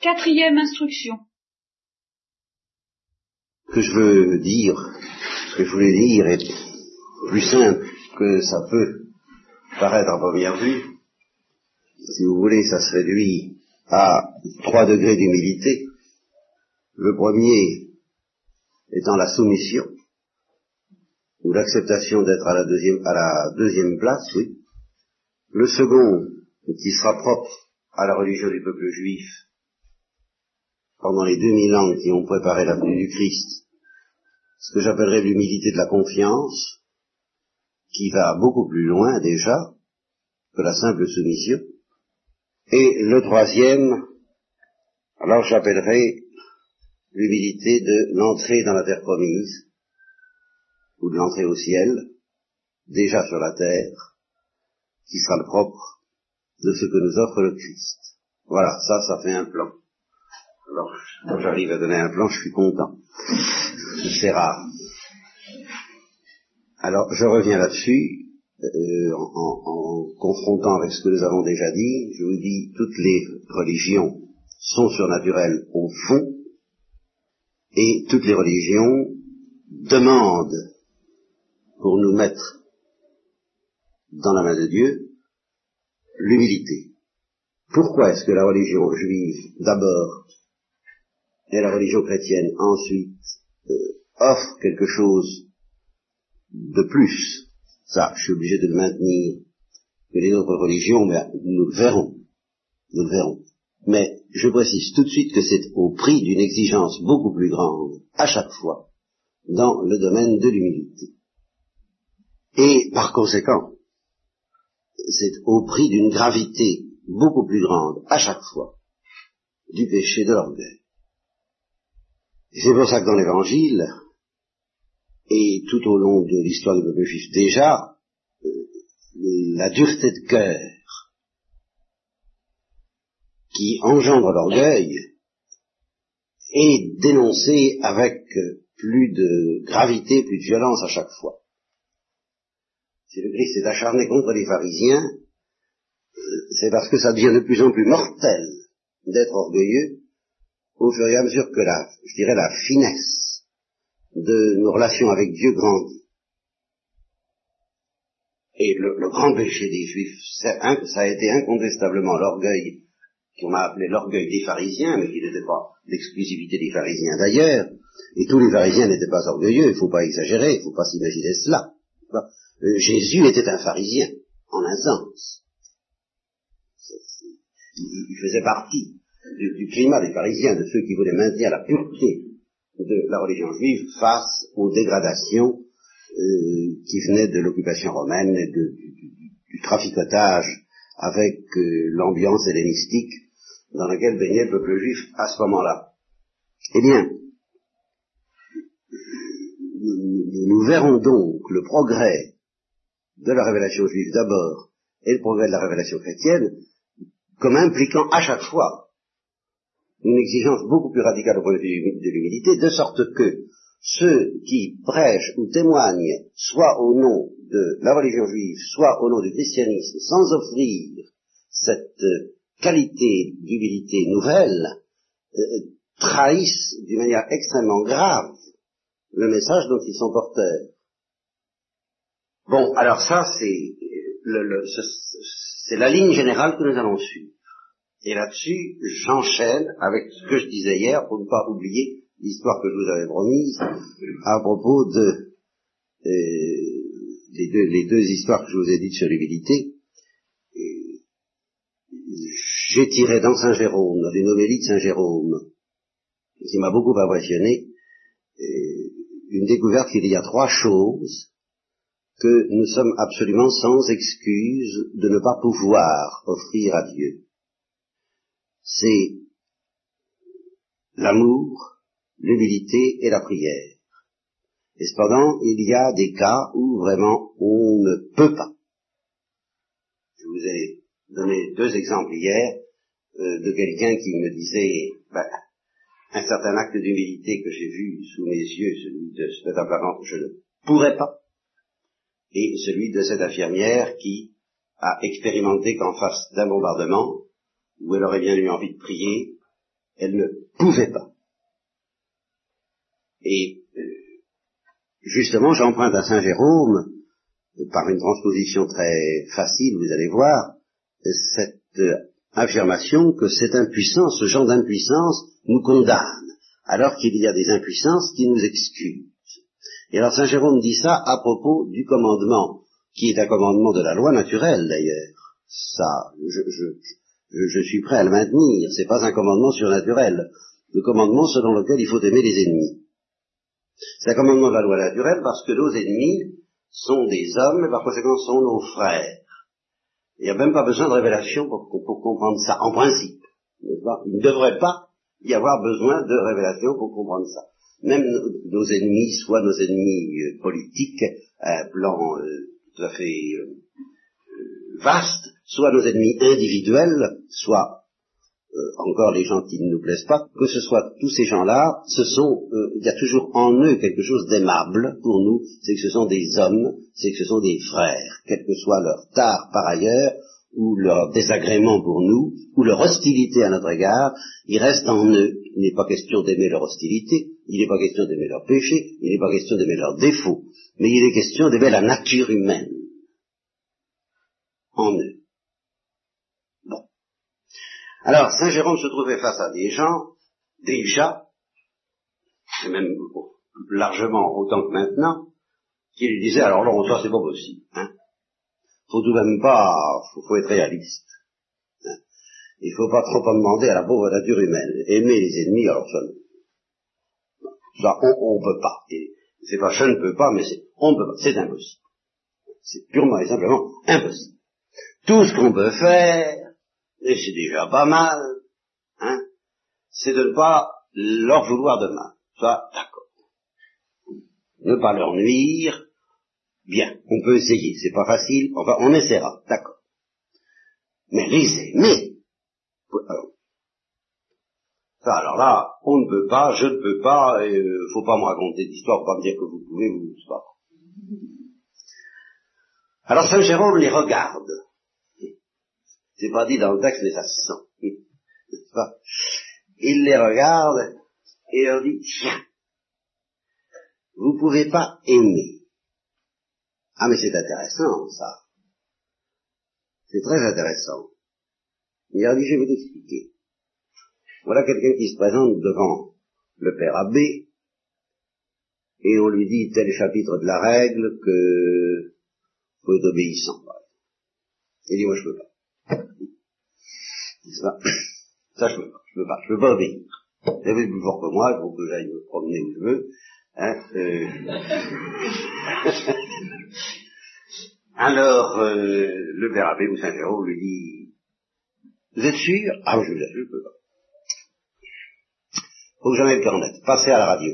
Quatrième instruction. Ce que je veux dire, ce que je voulais dire est plus simple que ça peut paraître à première vue. Si vous voulez, ça se réduit à trois degrés d'humilité. Le premier étant la soumission, ou l'acceptation d'être à la deuxième, à la deuxième place, oui. Le second, qui sera propre à la religion du peuple juif pendant les 2000 ans qui ont préparé la venue du Christ, ce que j'appellerais l'humilité de la confiance, qui va beaucoup plus loin déjà que la simple soumission. Et le troisième, alors j'appellerai l'humilité de l'entrée dans la terre promise, ou de l'entrée au ciel, déjà sur la terre, qui sera le propre de ce que nous offre le Christ. Voilà, ça, ça fait un plan. Alors, quand j'arrive à donner un plan, je suis content. C'est rare. Alors, je reviens là-dessus, euh, en, en, confrontant avec ce que nous avons déjà dit. Je vous dis, toutes les religions sont surnaturelles au fond, et toutes les religions demandent pour nous mettre dans la main de Dieu l'humilité. Pourquoi est-ce que la religion juive d'abord et la religion chrétienne ensuite euh, offre quelque chose de plus Ça, je suis obligé de le maintenir que les autres religions, mais nous le verrons. Nous le verrons. Mais je précise tout de suite que c'est au prix d'une exigence beaucoup plus grande, à chaque fois, dans le domaine de l'humilité. Et par conséquent, c'est au prix d'une gravité beaucoup plus grande, à chaque fois, du péché de l'orgueil. C'est pour ça que dans l'Évangile, et tout au long de l'histoire du peuple juif déjà, euh, la dureté de cœur qui engendre l'orgueil est dénoncée avec plus de gravité, plus de violence à chaque fois. Si le Christ est acharné contre les pharisiens, c'est parce que ça devient de plus en plus mortel d'être orgueilleux au fur et à mesure que la, je dirais, la finesse de nos relations avec Dieu grandit. Et le, grand péché des Juifs, ça a été incontestablement l'orgueil qu'on a appelé l'orgueil des pharisiens, mais qui n'était pas l'exclusivité des pharisiens d'ailleurs, et tous les pharisiens n'étaient pas orgueilleux, il ne faut pas exagérer, il ne faut pas s'imaginer cela. Euh, Jésus était un pharisien, en un sens. Il faisait partie du, climat des pharisiens, de ceux qui voulaient maintenir la pureté de la religion juive face aux dégradations euh, qui venaient de l'occupation romaine et du, traficotage avec euh, l'ambiance hellénistique dans laquelle baignait le peuple juif à ce moment-là. Eh bien, nous verrons donc le progrès de la révélation juive d'abord et le progrès de la révélation chrétienne comme impliquant à chaque fois une exigence beaucoup plus radicale au point de vue de l'humilité, de sorte que ceux qui prêchent ou témoignent, soit au nom de la religion juive, soit au nom du christianisme, sans offrir cette euh, qualité d'humilité nouvelle, euh, trahissent d'une manière extrêmement grave le message dont ils sont porteurs. Bon, alors ça, c'est c'est la ligne générale que nous allons suivre. Et là-dessus, j'enchaîne avec ce que je disais hier, pour ne pas oublier l'histoire que je vous avais promise à propos de euh, les, deux, les, deux, histoires que je vous ai dites sur l'humilité. J'ai tiré dans Saint Jérôme, dans une homélie de Saint Jérôme, qui m'a beaucoup impressionné, une découverte qu'il y a trois choses que nous sommes absolument sans excuse de ne pas pouvoir offrir à Dieu. C'est l'amour, l'humilité et la prière. Et cependant, il y a des cas où vraiment on ne peut pas. Je vous ai donné deux exemples hier euh, de quelqu'un qui me disait, ben, un certain acte d'humilité que j'ai vu sous mes yeux, celui de ce que je ne pourrais pas, et celui de cette infirmière qui a expérimenté qu'en face d'un bombardement, où elle aurait bien eu envie de prier, Elle ne pouvait pas. Et euh, justement, j'emprunte à Saint Jérôme, par une transposition très facile, vous allez voir, cette euh, affirmation que cette impuissance, ce genre d'impuissance, nous condamne, alors qu'il y a des impuissances qui nous excusent. Et alors Saint Jérôme dit ça à propos du commandement, qui est un commandement de la loi naturelle d'ailleurs. Ça, je, je, je, suis prêt à le maintenir. C'est pas un commandement surnaturel. Le commandement selon lequel il faut aimer les ennemis. C'est un commandement de la loi naturelle parce que nos ennemis sont des hommes et par conséquent sont nos frères. Il n'y a même pas besoin de révélation pour, pour comprendre ça, en principe. Il ne devrait pas y avoir besoin de révélation pour comprendre ça. Même nos, ennemis, soit nos ennemis euh, politiques, à un plan euh, tout à fait euh, vaste, soit nos ennemis individuels, soit euh, encore les gens qui ne nous plaisent pas, que ce soit tous ces gens-là, ce sont, euh, il y a toujours en eux quelque chose d'aimable pour nous, c'est que ce sont des hommes, c'est que ce sont des frères, quel que soit leur tard par ailleurs, ou leur désagrément pour nous, ou leur hostilité à notre égard, il reste en eux. Il n'est pas question d'aimer leur hostilité, il n'est pas question d'aimer leur péché, il n'est pas question d'aimer leurs défauts, mais il est question d'aimer la nature humaine en eux. Alors, Saint Jérôme se trouvait face à des gens, déjà, et même largement autant que maintenant, qui lui disaient, alors là, ça c'est pas possible, hein. Faut tout de même pas, faut, être réaliste. Hein. Il faut pas trop en demander à la pauvre nature humaine. Aimer les ennemis, alors ça, ça on, ne peut pas. c'est pas je ne peux pas, mais c'est on peut pas, c'est impossible. C'est purement et simplement impossible. Tout ce qu'on peut faire, et c'est déjà pas mal, hein, c'est de ne pas leur vouloir de mal. Ça, d'accord. Ne pas leur nuire, bien, on peut essayer, c'est pas facile, enfin, on essaiera, d'accord. Mais les aimer, alors, ça, alors là, on ne peut pas, je ne peux pas, et euh, faut pas me raconter d'histoire, pas me dire que vous pouvez, vous, c'est pas. Alors Saint Jérôme les regarde, c'est pas dit dans le texte, mais ça se sent. Il les regarde et leur dit, tiens, vous pouvez pas aimer. Ah mais c'est intéressant ça. C'est très intéressant. Il leur dit, je vais vous expliquer. Voilà quelqu'un qui se présente devant le père abbé, et on lui dit tel chapitre de la règle que faut être obéissant. Il dit, moi je peux pas. Ça, je peux pas, je peux pas, je peux pas obéir. Vous savez plus fort que moi, il faut que j'aille me promener où je veux. Hein, euh... Alors, euh, le père abbé ou saint Jérôme lui dit, vous êtes sûr? Ah, je vous je peux pas. Faut que j'en ai le cœur net. Passez à la radio.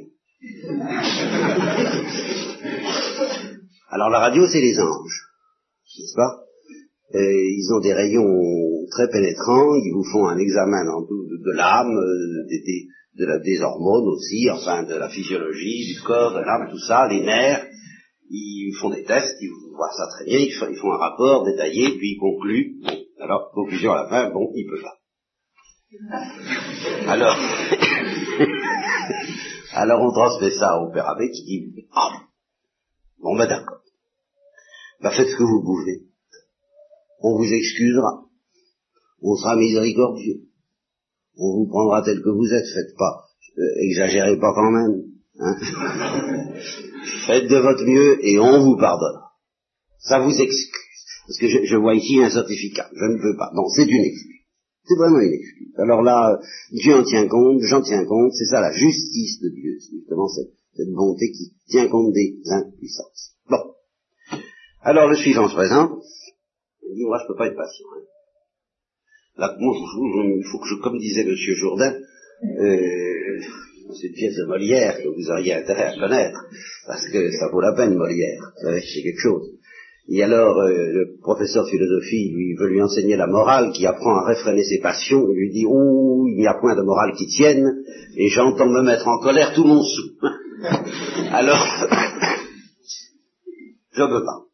Alors la radio, c'est les anges, n'est-ce pas? Ils ont des rayons très pénétrants, ils vous font un examen de, l'âme, euh, de, des hormones aussi, enfin de la physiologie, du corps, de l'âme, tout ça, les nerfs, ils font des tests, ils voient ça très bien, ils font, un rapport détaillé, puis ils concluent, bon, alors, conclusion à la fin, bon, il peut pas. Alors, alors on transmet ça au père abbé qui dit, ah, bon ben d'accord, ben faites ce que vous pouvez. On vous excusera, on sera miséricordieux, on vous prendra tel que vous êtes, faites pas, euh, exagérez pas quand même, hein. faites de votre mieux et on vous pardonnera. Ça vous excuse. Parce que je, vois ici un certificat, je ne veux pas. Non, c'est une excuse. C'est vraiment une excuse. Alors là, Dieu en tient compte, j'en tiens compte, c'est ça la justice de Dieu, c'est justement cette, cette bonté qui tient compte des impuissances. Bon. Alors le suivant se présente. Il dit, moi, je peux pas être patient. Hein. Là, moi, il faut que je, comme disait Monsieur Jourdain, euh, c'est une pièce de Molière que vous auriez intérêt à connaître, parce que ça vaut la peine, Molière. C'est quelque chose. Et alors, euh, le professeur de philosophie, lui, veut lui enseigner la morale, qui apprend à réfréner ses passions, lui dit, oh, il n'y a point de morale qui tienne, et j'entends me mettre en colère tout mon sou. alors, je ne veux pas.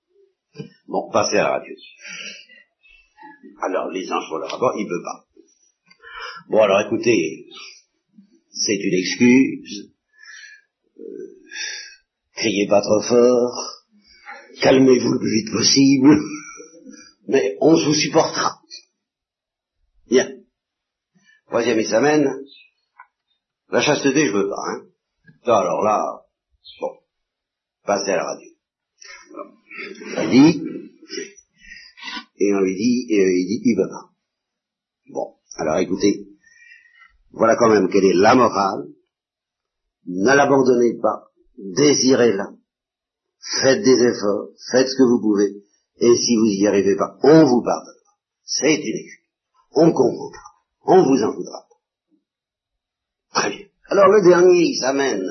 Bon, passez à la radio. Alors, les anges font leur rapport, il ne veut pas. Bon, alors écoutez, c'est une excuse. Euh, criez pas trop fort, calmez-vous le plus vite possible, mais on vous supportera. Bien. Troisième examen, la chasteté, je veux pas, hein. alors là, bon, passez à la radio. Il dit, et on lui dit, et il dit, il veut pas. Bon, alors écoutez, voilà quand même quelle est la morale. Ne l'abandonnez pas, désirez-la. Faites des efforts, faites ce que vous pouvez, et si vous n'y arrivez pas, on vous pardonnera. C'est une excuse. On comprendra. On vous en voudra. Très bien. Alors le dernier, il s'amène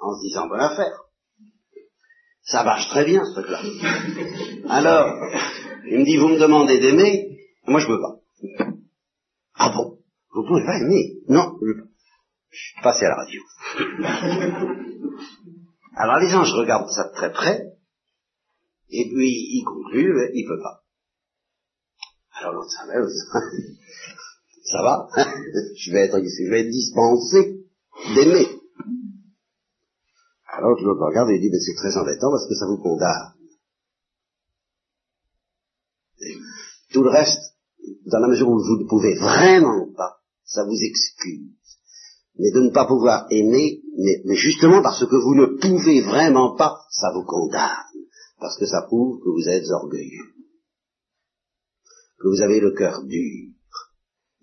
en se disant bonne affaire. Ça marche très bien, ce truc-là. Alors, il me dit, vous me demandez d'aimer, moi je veux pas. Ah bon? Vous pouvez pas aimer? Non, je veux pas. Je suis passé à la radio. Alors les gens, je regarde ça de très près, et puis il conclut, il peut pas. Alors l'autre, ça va, je vais être, je vais être dispensé d'aimer. Alors l'autre regarde et dit, mais c'est très embêtant parce que ça vous condamne. Tout le reste, dans la mesure où vous ne pouvez vraiment pas, ça vous excuse. Mais de ne pas pouvoir aimer, mais, justement parce que vous ne pouvez vraiment pas, ça vous condamne. Parce que ça prouve que vous êtes orgueilleux. Que vous avez le cœur dur.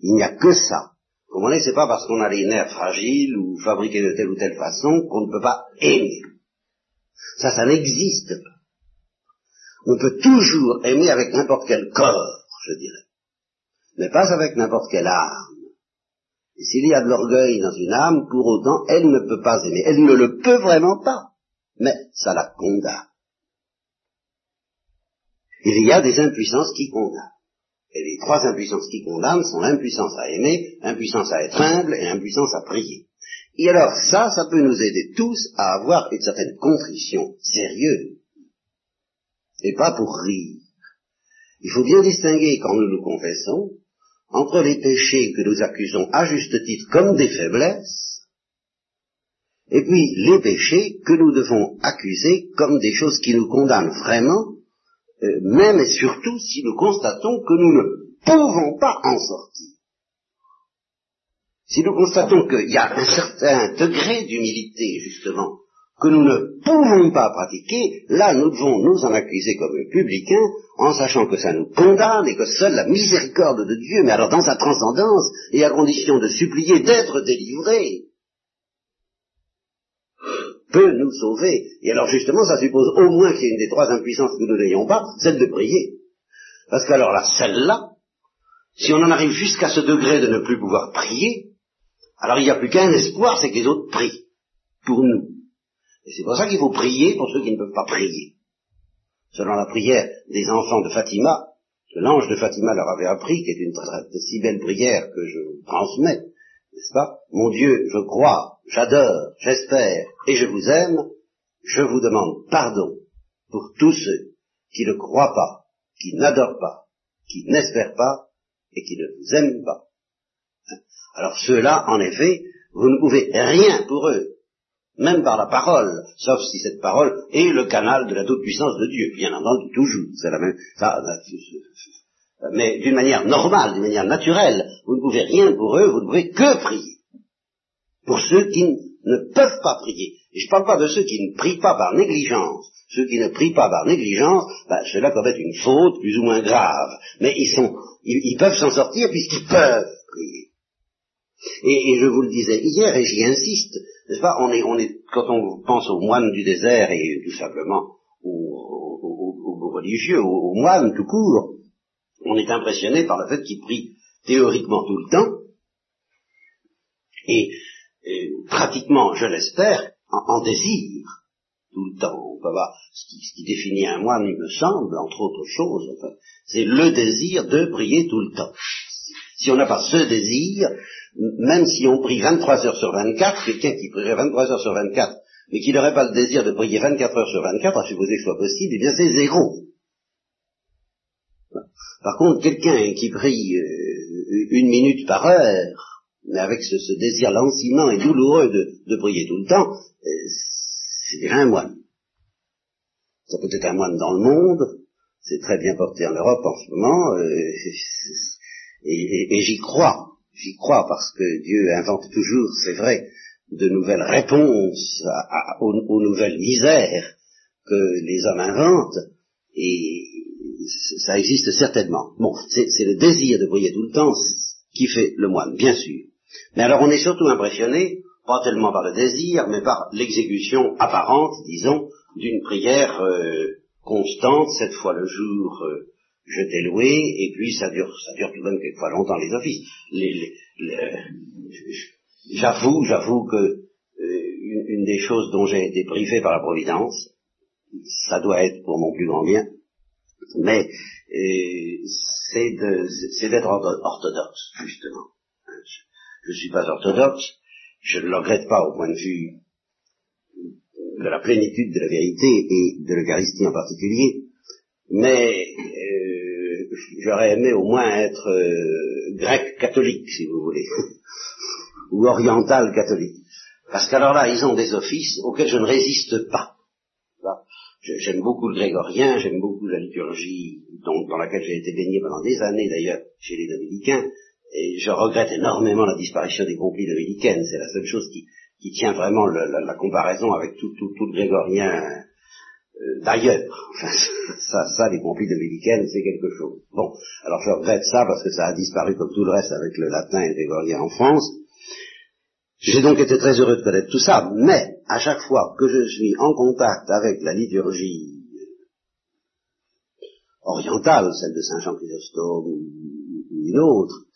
Il n'y a que ça. Comprenez, c'est pas parce qu'on a les nerfs fragiles ou fabriqués de telle ou telle façon qu'on ne peut pas aimer. Ça, ça n'existe pas. On peut toujours aimer avec n'importe quel corps, je dirais. Mais pas avec n'importe quelle âme. Et s'il y a de l'orgueil dans une âme, pour autant, elle ne peut pas aimer. Elle ne le peut vraiment pas. Mais ça la condamne. Il y a des impuissances qui condamnent. Et les trois impuissances qui condamnent sont l'impuissance à aimer, l'impuissance à être humble et l'impuissance à prier. Et alors ça, ça peut nous aider tous à avoir une certaine contrition sérieuse. Et pas pour rire. Il faut bien distinguer, quand nous nous confessons, entre les péchés que nous accusons à juste titre comme des faiblesses, et puis les péchés que nous devons accuser comme des choses qui nous condamnent vraiment, euh, même et surtout si nous constatons que nous ne pouvons pas en sortir. Si nous constatons qu'il y a un certain degré d'humilité, justement, que nous ne pouvons pas pratiquer, là nous devons nous en accuser comme publicains, en sachant que ça nous condamne et que seule la miséricorde de Dieu, mais alors dans sa transcendance, et à condition de supplier d'être délivré, peut nous sauver. Et alors justement, ça suppose au moins qu'il y ait une des trois impuissances que nous n'ayons pas, celle de prier. Parce que alors là, celle-là, si on en arrive jusqu'à ce degré de ne plus pouvoir prier, alors il n'y a plus qu'un espoir, c'est que les autres prient pour nous. Et c'est pour ça qu'il faut prier pour ceux qui ne peuvent pas prier. Selon la prière des enfants de Fatima, que l'ange de Fatima leur avait appris, qui est une très, si belle prière que je vous transmets, n'est-ce pas? Mon Dieu, je crois, j'adore, j'espère et je vous aime, je vous demande pardon pour tous ceux qui ne croient pas, qui n'adorent pas, qui n'espèrent pas et qui ne vous aiment pas. Alors ceux-là, en effet, vous ne pouvez rien pour eux même par la parole, sauf si cette parole est le canal de la toute-puissance de Dieu, bien entendu, toujours, c'est la même, ça, mais d'une manière normale, d'une manière naturelle, vous ne pouvez rien pour eux, vous ne pouvez que prier. Pour ceux qui ne peuvent pas prier. Et je ne parle pas de ceux qui ne prient pas par négligence. Ceux qui ne prient pas par négligence, ben, ceux-là commettent une faute plus ou moins grave. Mais ils sont, ils peuvent s'en sortir puisqu'ils peuvent prier. Et, je vous le disais hier, et j'y insiste, n'est-ce pas? On est, Quand on pense aux moines du désert et tout simplement aux, religieux, aux, moines tout court, on est impressionné par le fait qu'ils prient théoriquement tout le temps, et, pratiquement, je l'espère, en, désir tout le temps. Ce qui, définit un moine, il me semble, entre autres choses, c'est le désir de prier tout le temps. Si on n'a pas ce désir, même si on prie 23 heures sur 24, quelqu'un qui prierait 23 heures sur 24, mais qui n'aurait pas le désir de prier 24 heures sur 24, à supposer que ce soit possible, eh bien c'est zéro. Par contre, quelqu'un qui prie euh, une minute par heure, mais avec ce, désir lancinant et douloureux de, prier tout le temps, euh, c'est déjà un moine. Ça peut être un moine dans le monde, c'est très bien porté en Europe en ce moment, euh, et, j'y crois, j'y crois parce que Dieu invente toujours, c'est vrai, de nouvelles réponses aux, nouvelles misères que les hommes inventent, et ça existe certainement. Bon, c'est le désir de prier tout le temps qui fait le moine, bien sûr. Mais alors on est surtout impressionné, pas tellement par le désir, mais par l'exécution apparente, disons, d'une prière euh, constante, sept fois le jour, euh, je t'ai loué, et puis ça dure, ça dure tout de même quelquefois longtemps les offices. j'avoue, j'avoue que euh, une, des choses dont j'ai été privé par la Providence, ça doit être pour mon plus grand bien, mais c'est d'être orthodoxe, justement. Je ne suis pas orthodoxe, je ne le regrette pas au point de vue de la plénitude de la vérité et de l'Eucharistie en particulier, mais euh, j'aurais aimé au moins être euh, grec catholique, si vous voulez, ou oriental catholique. Parce qu'alors là, ils ont des offices auxquels je ne résiste pas. J'aime beaucoup le grégorien, j'aime beaucoup la liturgie dans laquelle j'ai été baigné pendant des années d'ailleurs chez les dominicains, et je regrette énormément la disparition des complis dominicaines. C'est la seule chose qui, tient vraiment la, comparaison avec tout, tout, tout le grégorien d'ailleurs. Enfin, ça, ça, les complis dominicaines, c'est quelque chose. Bon, alors je regrette ça parce que ça a disparu comme tout le reste avec le latin et grégorien en France. J'ai donc été très heureux de connaître tout ça, mais à chaque fois que je suis en contact avec la liturgie orientale, celle de Saint Jean Chrysostome ou une autre,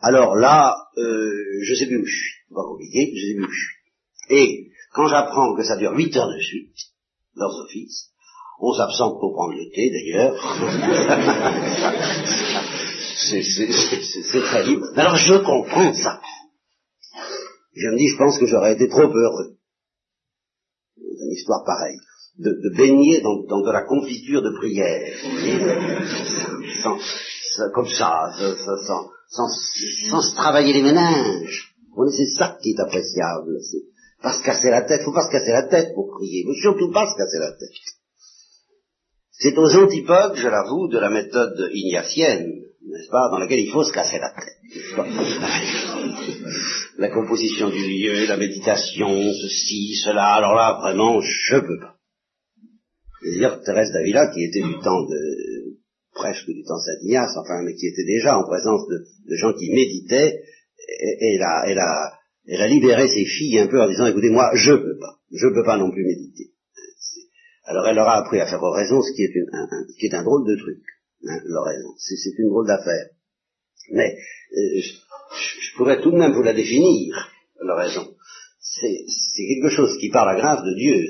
alors là, euh, je sais plus où je suis. Pas compliqué, je sais plus où je suis. Et quand j'apprends que ça dure huit heures de suite, leurs offices, on s'absente pour prendre le thé d'ailleurs. c'est très libre. Alors je comprends ça. Je me dis, je pense que j'aurais été trop heureux. Une histoire pareille. De, de baigner dans, dans, de la confiture de prière. Sans, comme ça, sans, sans, sans se travailler les méninges. C'est ça qui est appréciable. C'est pas se casser la tête. faut pas se casser la tête pour prier. Faut surtout pas se casser la tête. C'est aux antipodes, je l'avoue, de la méthode ignatienne, n'est-ce pas, dans laquelle il faut se casser la tête. la composition du lieu, la méditation, ceci, cela. Alors là, vraiment, je peux pas. D'ailleurs, Thérèse d'Avila, qui était du temps de, presque du temps Saint-Ignace, enfin, mais qui était déjà en présence de, gens qui méditaient, elle a, elle, a, elle a libéré ses filles un peu en disant, écoutez, moi, je peux pas, je peux pas non plus méditer. Alors elle leur a appris à faire oraison, ce qui est, un, qui est un drôle de truc, hein, l'oraison. C'est une drôle d'affaire. Mais euh, je, pourrais tout de même vous la définir, l'oraison. C'est quelque chose qui, par la grâce de Dieu,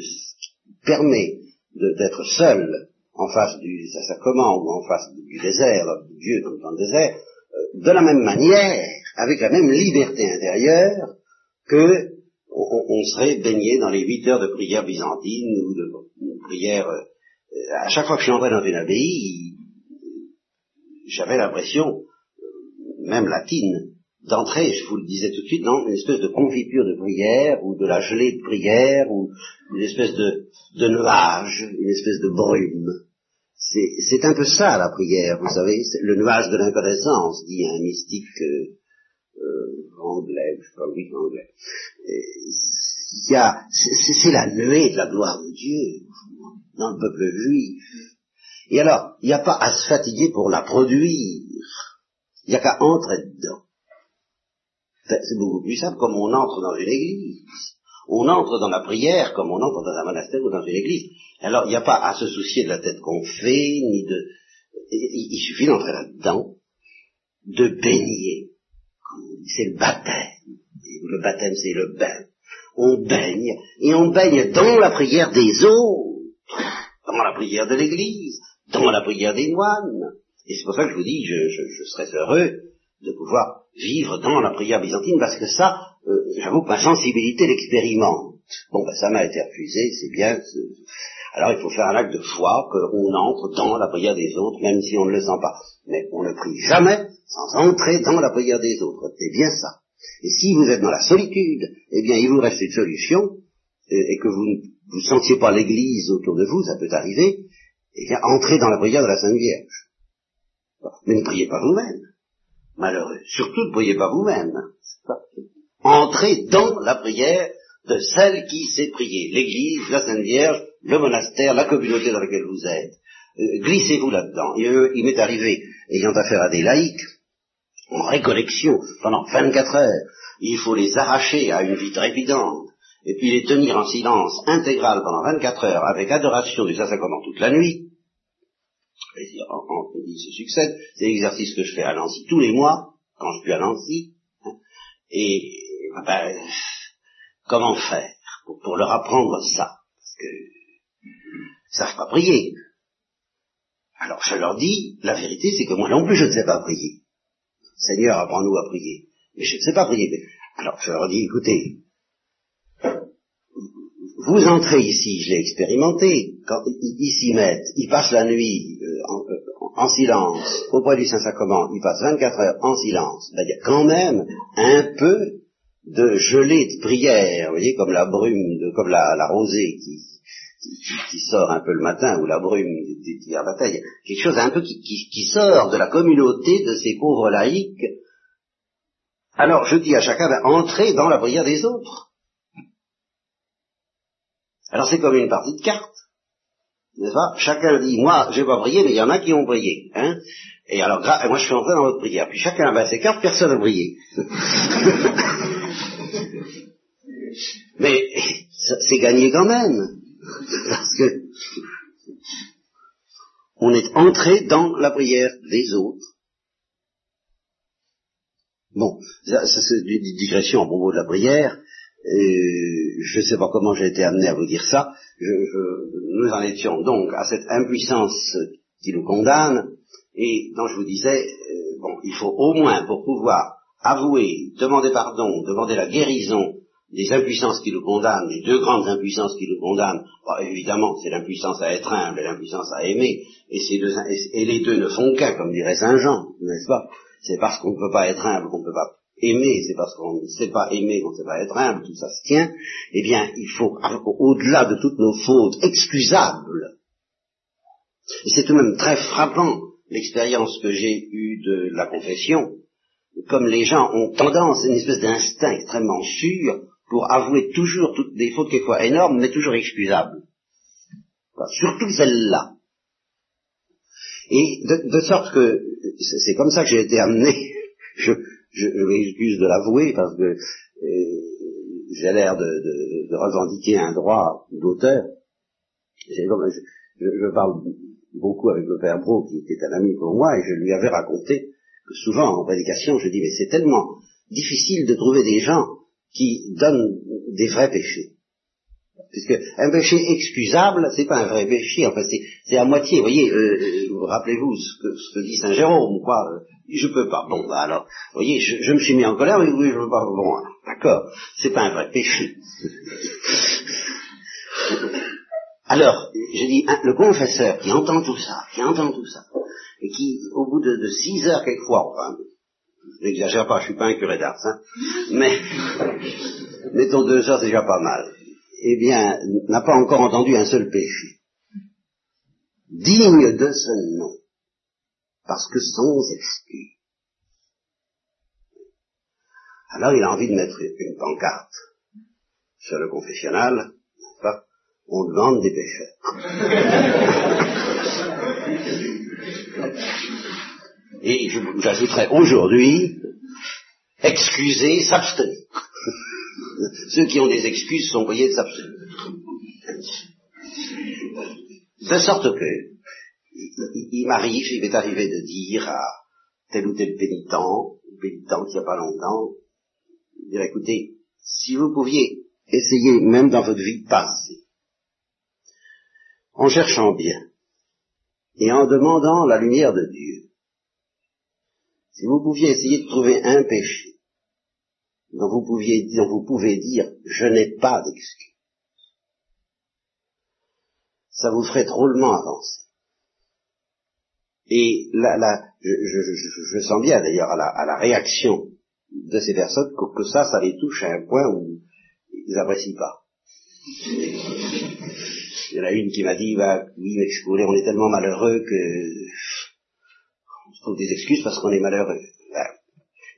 permet d'être seul en face du sacrement ou en face du désert, Dieu dans, le désert, euh, de la même manière, avec la même liberté intérieure que on, serait baigné dans les huit heures de prière byzantine ou de, prière. Euh, à chaque fois que je suis entré dans une abbaye, j'avais l'impression, euh, même latine, d'entrer, je vous le disais tout de suite, dans une espèce de confiture de prière, ou de la gelée de prière, ou une espèce de, nuage, une espèce de brume. C'est un peu ça la prière, vous savez, le nuage de l'inconnaissance, dit un mystique euh anglais, je sais pas, oui, anglais. C'est la nuée de la gloire de Dieu dans le peuple juif. Et alors, il n'y a pas à se fatiguer pour la produire. Il n'y a qu'à entrer dedans. C'est beaucoup plus simple comme on entre dans une église. On entre dans la prière comme on entre dans un monastère ou dans une église. Alors, il n'y a pas à se soucier de la tête qu'on fait, ni de... Il suffit d'entrer là-dedans, de baigner. C'est le baptême. Le baptême, c'est le bain. On baigne, et on baigne dans la prière des autres, dans la prière de l'église, dans la prière des moines. Et c'est pour ça que je vous dis, je, je serais heureux de pouvoir vivre dans la prière byzantine, parce que ça, euh, j'avoue que ma sensibilité l'expérimente. Bon, ben ça m'a été refusé, c'est bien. Alors il faut faire un acte de foi, qu'on entre dans la prière des autres, même si on ne le sent pas. Mais on ne prie jamais sans entrer dans la prière des autres. C'est bien ça. Et si vous êtes dans la solitude, eh bien, il vous reste une solution, et, que vous ne vous sentiez pas l'Église autour de vous, ça peut arriver, eh bien, entrez dans la prière de la Sainte Vierge. Mais ne priez pas vous-même. Malheureux. Surtout ne priez pas vous-même. Entrez dans la prière de celle qui sait prier. L'Église, la Sainte Vierge, le monastère, la communauté dans laquelle vous êtes. Euh, glissez-vous là-dedans. Il, m'est arrivé, ayant affaire à des laïcs, en récollection, pendant 24 heures, il faut les arracher à une vie trépidante, et puis les tenir en silence intégral pendant 24 heures, avec adoration du Saint-Sacrement toute la nuit, et en, en, il se succède, c'est l'exercice que je fais à Nancy tous les mois, quand je suis à Nancy, et ben, comment faire pour, leur apprendre ça? Ils savent pas prier. Alors je leur dis, la vérité c'est que moi non plus je ne sais pas prier. Seigneur, apprends-nous à prier. Mais je ne sais pas prier. Alors je leur dis, écoutez, vous entrez ici, je l'ai expérimenté, quand ils s'y mettent, ils passent la nuit euh, euh, en, silence, auprès du Saint-Sacrement, ils passent 24 heures en silence, ben, il y a quand même un peu de gelée de prière, vous voyez, comme la brume, comme la, rosée qui, qui, sort un peu le matin, ou la brume d'hier bataille, quelque chose un peu qui, sort de la communauté de ces pauvres laïcs. Alors je dis à chacun, ben, entrez dans la prière des autres. Alors c'est comme une partie de cartes. N'est-ce pas? Chacun dit, moi, je vais pas prier, mais il y en a qui ont prié. Hein et alors, moi, je suis entré dans votre prière. Puis chacun a ses cartes, personne n'a prié. Mais c'est gagné quand même. Parce que on est entré dans la prière des autres. Bon, ça, c'est une digression à propos de la prière. je ne sais pas comment j'ai été amené à vous dire ça. nous en étions donc à cette impuissance qui nous condamne, et dont je vous disais, euh, bon, il faut au moins pour pouvoir avouer, demander pardon, demander la guérison des impuissances qui nous condamnent, les deux grandes impuissances qui nous condamnent, bah, évidemment, c'est l'impuissance à être humble et l'impuissance à aimer, et, ces deux, et les deux ne font qu'un, comme dirait Saint Jean, n'est-ce pas? C'est parce qu'on ne peut pas être humble qu'on ne peut pas aimer, c'est parce qu'on ne sait pas aimer qu'on ne sait pas être humble, tout ça se tient, eh bien, il faut, au-delà de toutes nos fautes excusables, et c'est tout de même très frappant l'expérience que j'ai eue de la confession, comme les gens ont tendance, une espèce d'instinct extrêmement sûr, pour avouer toujours toutes des fautes quelquefois énormes, mais toujours excusables. surtout celle-là. Et de, sorte que c'est comme ça que j'ai été amené, je, m'excuse de l'avouer parce que euh, j'ai l'air de, revendiquer un droit d'auteur. Je, je, parle beaucoup avec le père Bro, qui était un ami pour moi, et je lui avais raconté que souvent en prédication, je dis, mais c'est tellement difficile de trouver des gens qui donnent des vrais péchés. Puisque un péché excusable, c'est pas un vrai péché, enfin c'est à moitié, vous voyez, euh, vous rappelez-vous ce que, dit Saint Jérôme, quoi, euh, je peux pas, bon, bah alors, vous voyez, je, me suis mis en colère, oui, oui, je veux pas, bon, d'accord, c'est pas un vrai péché. Alors, je dis, le confesseur qui entend tout ça, qui entend tout ça, et qui, au bout de, six heures quelquefois, enfin, n'exagère pas, je suis pas un curé d'art, hein, mais, mettons deux heures, c'est déjà pas mal, eh bien, n'a pas encore entendu un seul péché. Digne de ce nom, parce que sans excuse. Alors il a envie de mettre une pancarte sur le confessionnal, on demande des pécheurs. Et j'ajouterai aujourd'hui, excuser, s'abstenir. Ceux qui ont des excuses sont priés de s'abstenir. De sorte que, il, m'arrive, il m'est arrivé de dire à tel ou tel pénitent, pénitent il n'y a pas longtemps, dire écoutez, si vous pouviez essayer, même dans votre vie passée, en cherchant bien et en demandant la lumière de Dieu. Si vous pouviez essayer de trouver un péché dont vous, pouviez, dont vous pouvez dire je n'ai pas d'excuse, ça vous ferait drôlement avancer. Et là, là je, je, je, sens bien d'ailleurs à la, à la réaction de ces personnes que, que ça, ça les touche à un point où ils n'apprécient pas. Il y en a une qui m'a dit, bah, oui, mais on est tellement malheureux que des excuses parce qu'on est malheureux.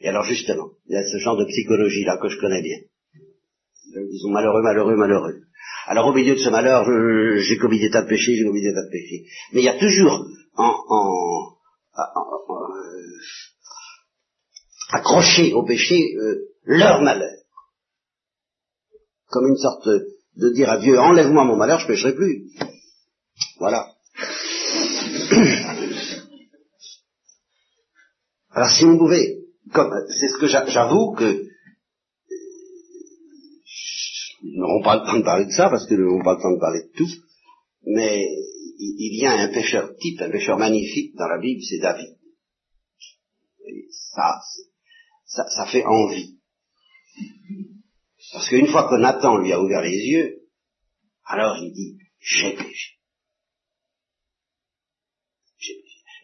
Et alors justement, il y a ce genre de psychologie-là que je connais bien. Ils sont malheureux, malheureux, malheureux. Alors au milieu de ce malheur, j'ai commis des tas de péchés, j'ai commis des tas de péchés. Mais il y a toujours en, en, euh, accroché au péché euh, leur malheur. Comme une sorte de dire à Dieu, enlève-moi mon malheur, je pécherai plus. Voilà. Alors si on pouvait, c'est ce que j'avoue que nous n'aurons pas le temps de parler de ça parce que nous n'aurons pas le temps de parler de tout, mais il y a un pêcheur type, un pêcheur magnifique dans la Bible, c'est David. ça, ça, ça fait envie. Parce qu'une fois que Nathan lui a ouvert les yeux, alors il dit, j'ai péché.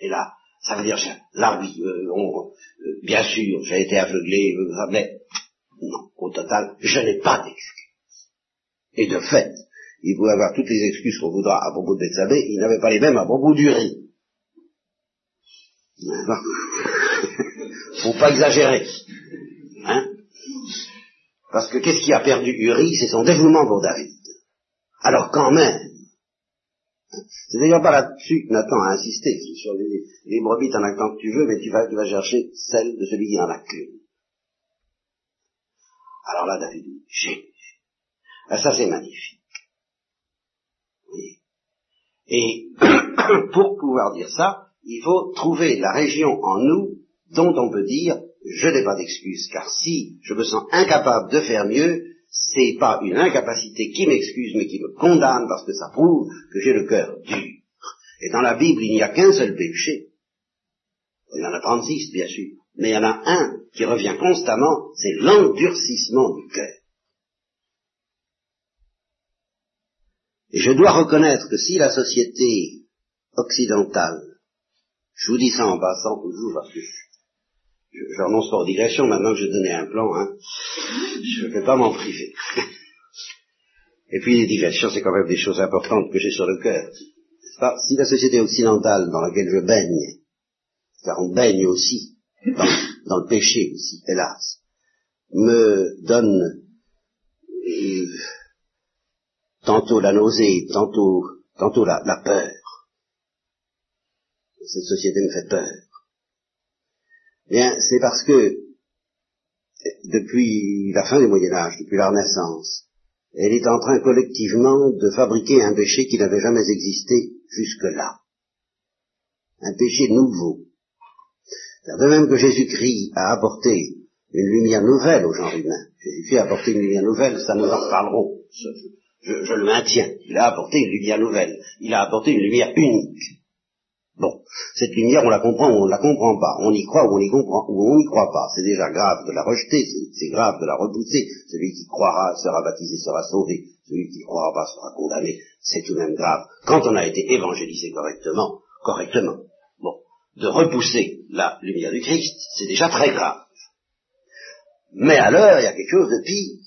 Et là, ça veut dire, là oui, euh, euh, bien sûr, j'ai été aveuglé, euh, mais non, au total, je n'ai pas d'excuse. Et de fait, il pouvait avoir toutes les excuses qu'on voudra à propos de il n'avait pas les mêmes à propos du riz. Faut pas exagérer. Hein Parce que qu'est-ce qui a perdu Uri C'est son dévouement pour David. Alors quand même, c'est d'ailleurs pas là-dessus que Nathan a insisté, sur les, brebis t'en as que tu veux, mais tu vas, chercher celle de celui qui en a qu'une. Alors là, David dit, j'ai ah, ça c'est magnifique. Et pour pouvoir dire ça, il faut trouver la région en nous dont on peut dire je n'ai pas d'excuse, car si je me sens incapable de faire mieux, c'est pas une incapacité qui m'excuse, mais qui me condamne parce que ça prouve que j'ai le cœur dur. Et dans la Bible, il n'y a qu'un seul péché. Il y en a 36, bien sûr. Mais il y en a un qui revient constamment, c'est l'endurcissement du cœur. Et je dois reconnaître que si la société occidentale, je vous dis ça en passant toujours parce que pas aux digressions, maintenant que j'ai donné un plan, hein, je ne vais pas m'en priver. Et puis les digressions, c'est quand même des choses importantes que j'ai sur le cœur. Si la société occidentale dans laquelle je baigne, car on baigne aussi, dans, dans le péché aussi, hélas, me donne euh, tantôt la nausée, tantôt, tantôt la, la peur. Cette société me fait peur. Bien, c'est parce que depuis la fin du Moyen Âge, depuis la Renaissance, elle est en train collectivement de fabriquer un péché qui n'avait jamais existé jusque-là. Un péché nouveau. De même que Jésus-Christ a apporté une lumière nouvelle au genre humain. Jésus-Christ a apporté une lumière nouvelle, ça nous en reparlerons je, le maintiens. Il a apporté une lumière nouvelle. Il a apporté une lumière unique. Bon, cette lumière, on la comprend ou on ne la comprend pas. On y croit ou on y comprend ou on n'y croit pas. C'est déjà grave de la rejeter, c'est grave de la repousser. Celui qui croira sera baptisé, sera sauvé. Celui qui croira pas sera condamné. C'est tout de même grave. Quand on a été évangélisé correctement, correctement, bon, de repousser la lumière du Christ, c'est déjà très grave. Mais alors, il y a quelque chose de pire,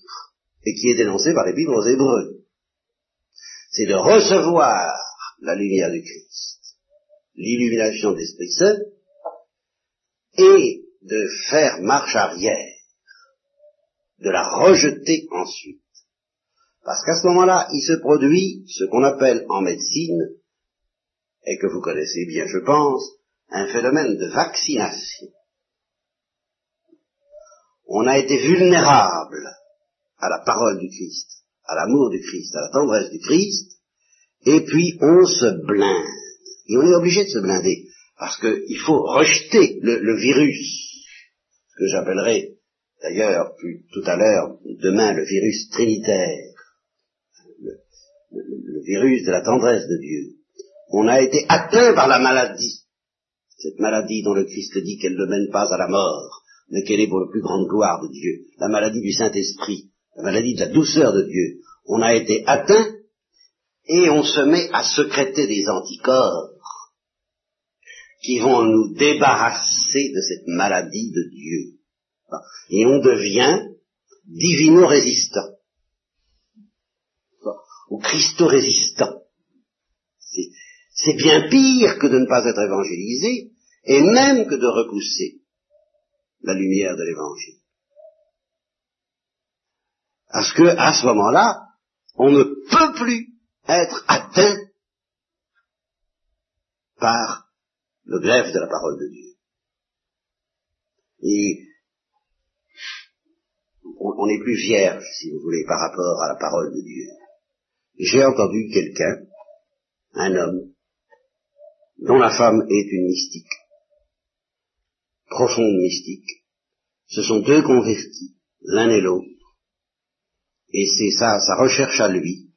et qui est dénoncé par l'Épître aux Hébreux c'est de recevoir la lumière du Christ, l'illumination de l'Esprit et de faire marche arrière, de la rejeter ensuite. Parce qu'à ce moment-là, il se produit ce qu'on appelle en médecine, et que vous connaissez bien, je pense, un phénomène de vaccination. On a été vulnérable à la parole du Christ à l'amour du Christ, à la tendresse du Christ, et puis on se blinde. Et on est obligé de se blinder, parce qu'il faut rejeter le, virus, que j'appellerai d'ailleurs tout à l'heure, demain, le virus trinitaire, le virus de la tendresse de Dieu. On a été atteint par la maladie, cette maladie dont le Christ dit qu'elle ne mène pas à la mort, mais qu'elle est pour la plus grande gloire de Dieu, la maladie du Saint-Esprit, la maladie de la douceur de Dieu. On a été atteint et on se met à secréter des anticorps qui vont nous débarrasser de cette maladie de Dieu. Et on devient divino-résistant. Ou Christo-résistant. C'est bien pire que de ne pas être évangélisé, et même que de repousser la lumière de l'évangile. Parce que, à ce moment-là, on ne peut plus être atteint par le glaive de la parole de Dieu. Et on n'est plus vierge, si vous voulez, par rapport à la parole de Dieu. J'ai entendu quelqu'un, un homme, dont la femme est une mystique, profonde mystique. Ce sont deux convertis, l'un et l'autre. Et c'est ça, sa recherche à lui,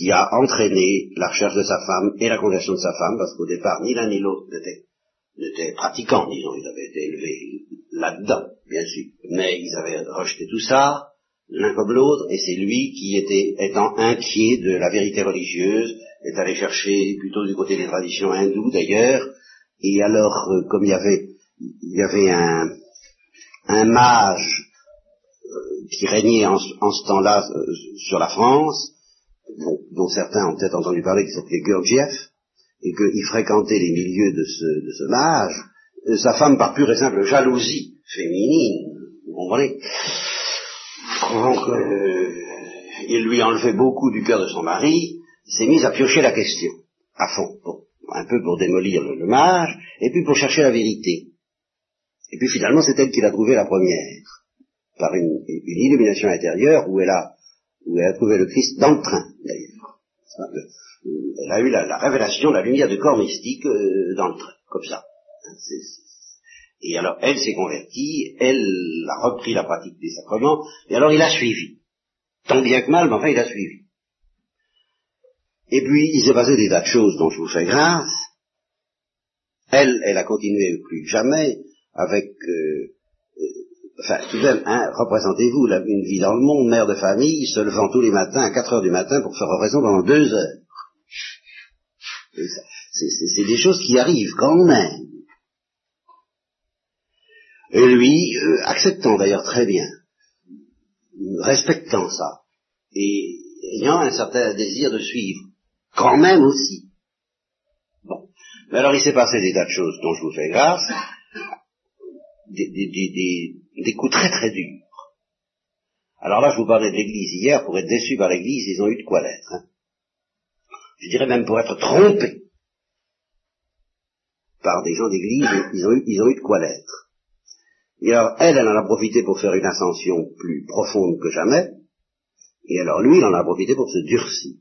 qui a entraîné la recherche de sa femme et la conversion de sa femme, parce qu'au départ, ni l'un ni l'autre n'était pratiquant, disons, ils avaient été élevés là-dedans, bien sûr. Mais ils avaient rejeté tout ça, l'un comme l'autre, et c'est lui qui était, étant inquiet de la vérité religieuse, est allé chercher plutôt du côté des traditions hindoues d'ailleurs, et alors, euh, comme il y avait, il y avait un, un mage euh, qui régnait en, ce temps-là euh, sur la France, dont, certains ont peut-être entendu parler, qui s'appelait Gurdjieff, et qu'il fréquentait les milieux de ce, de ce mage, sa femme, par pure et simple jalousie féminine, vous comprenez, donc, il lui enlevait beaucoup du cœur de son mari, s'est mise à piocher la question, à fond, un peu pour démolir le, mage, et puis pour chercher la vérité. Et puis finalement, c'est elle qui l'a trouvé la première, par une, illumination intérieure où elle a, où elle a trouvé le Christ dans le train, d'ailleurs. Elle a eu la, révélation, la lumière du corps mystique euh, dans le train, comme ça. Et alors, elle s'est convertie, elle a repris la pratique des sacrements, et alors il a suivi. Tant bien que mal, mais enfin il a suivi. Et puis, il s'est passé des tas de choses dont je vous fais grâce. Elle, elle a continué plus jamais avec... Euh, euh, enfin, tout de même, hein, représentez-vous une vie dans le monde, mère de famille, se levant tous les matins à 4 heures du matin pour faire oraison pendant deux heures. C'est des choses qui arrivent quand même. Et lui, euh, acceptant d'ailleurs très bien, respectant ça, et ayant un certain désir de suivre, quand même aussi. Bon. Mais alors il s'est passé des tas de choses dont je vous fais grâce, des, coups très très durs. Alors là, je vous parlais de l'Église hier, pour être déçu par l'Église, ils ont eu de quoi l'être. Hein. Je dirais même pour être trompés par des gens d'Église, ils ont, eu, ils ont eu de quoi l'être. Et alors, elle, elle en a profité pour faire une ascension plus profonde que jamais, et alors lui, il en a profité pour se durcir.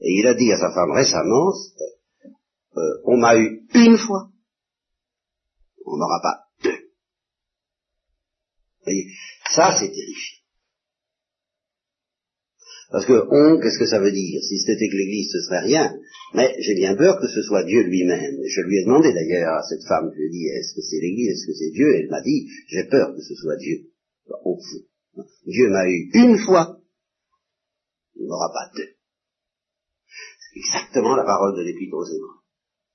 Et il a dit à sa femme récemment, euh, on m'a eu une fois, on n'aura pas voyez, ça c'est terrifiant. Parce que on, qu'est-ce que ça veut dire? Si c'était que l'Église, ce serait rien. Mais j'ai bien peur que ce soit Dieu lui-même. Je lui ai demandé d'ailleurs à cette femme, je lui ai dit, est-ce que c'est l'Église, est-ce que c'est Dieu? Elle m'a dit, j'ai peur que ce soit Dieu. Dieu m'a eu une fois, il n'aura pas deux exactement la parole de l'Épître aux Hébreux.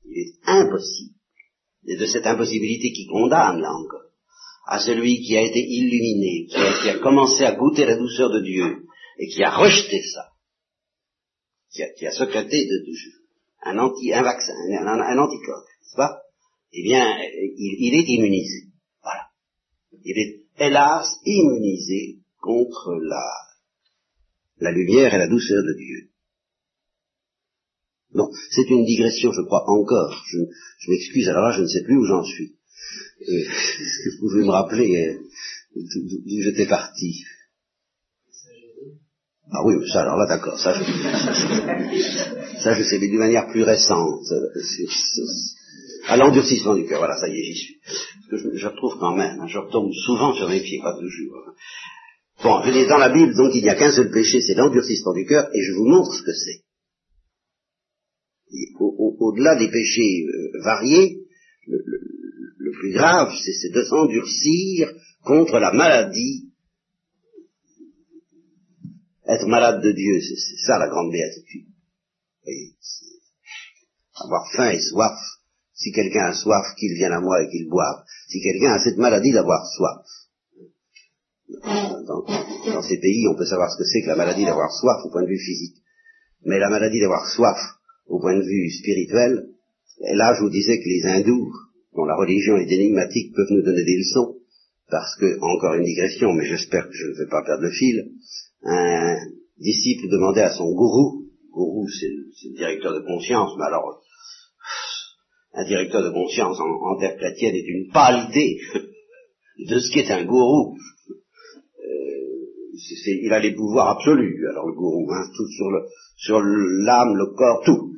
Il est impossible, et de cette impossibilité qui condamne, là encore, à celui qui a été illuminé, qui a, commencé à goûter la douceur de Dieu, et qui a rejeté ça, qui a, qui secrété de, un, anti, un vaccin, un, anticorps, n'est-ce pas? Eh bien, il, est immunisé. Voilà. Il est, hélas, immunisé contre la, la lumière et la douceur de Dieu. Bon, c'est une digression, je crois, encore. Je, m'excuse, alors là, je ne sais plus où j'en suis. Euh, Est-ce que vous pouvez me rappeler euh, d'où j'étais parti? Ah oui, ça, alors là, d'accord, ça, je, ça, je sais, mais d'une manière plus récente. à l'endurcissement du cœur, voilà, ça y est, j'y suis. Parce que je, retrouve quand même, hein, je retombe souvent sur mes pieds, pas toujours. Hein. Bon, je dis dans la Bible, donc il n'y a qu'un seul péché, c'est l'endurcissement du cœur, et je vous montre ce que c'est au-delà des péchés euh, variés, plus grave, c'est de s'endurcir contre la maladie. Être malade de Dieu, c'est ça la grande béatitude. avoir faim et soif. Si quelqu'un a soif, qu'il vienne à moi et qu'il boive. Si quelqu'un a cette maladie d'avoir soif, dans, dans, ces pays, on peut savoir ce que c'est que la maladie d'avoir soif au point de vue physique. Mais la maladie d'avoir soif au point de vue spirituel, et là je vous disais que les hindous, dont la religion est énigmatique, peuvent nous donner des leçons, parce que, encore une digression, mais j'espère que je ne vais pas perdre le fil, un disciple demandait à son gourou, gourou c'est le directeur de conscience, mais alors un directeur de conscience en, terre chrétienne est une pâle idée de ce qu'est un gourou. Euh, il a les pouvoirs absolus, alors le gourou, hein, tout sur le sur l'âme, le corps, tout.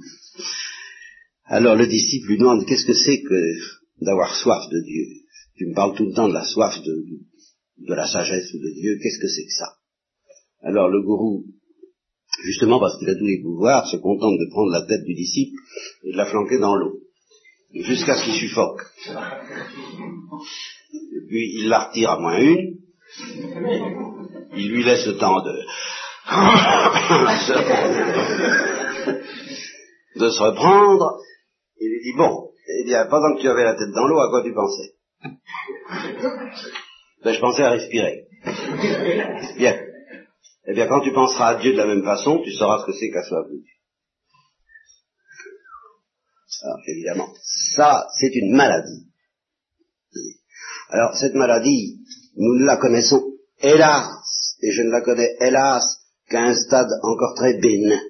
Alors le disciple lui demande qu'est-ce que c'est que d'avoir soif de Dieu. Tu me parles tout le temps de la soif de, la sagesse de Dieu, qu'est-ce que c'est que ça? Alors le gourou, justement parce qu'il a tous les pouvoirs, se contente de prendre la tête du disciple et de la flanquer dans l'eau jusqu'à ce qu'il suffoque. Et puis il la retire à moins une, il lui laisse le temps de de se reprendre, il lui dit bon, eh bien pendant que tu avais la tête dans l'eau, à quoi tu pensais? Ben, je pensais à respirer. Bien. Eh bien, quand tu penseras à Dieu de la même façon, tu sauras ce que c'est qu'à soi alors, évidemment, ça, c'est une maladie. Alors, cette maladie, nous ne la connaissons, hélas, et je ne la connais, hélas, qu'à un stade encore très bénin.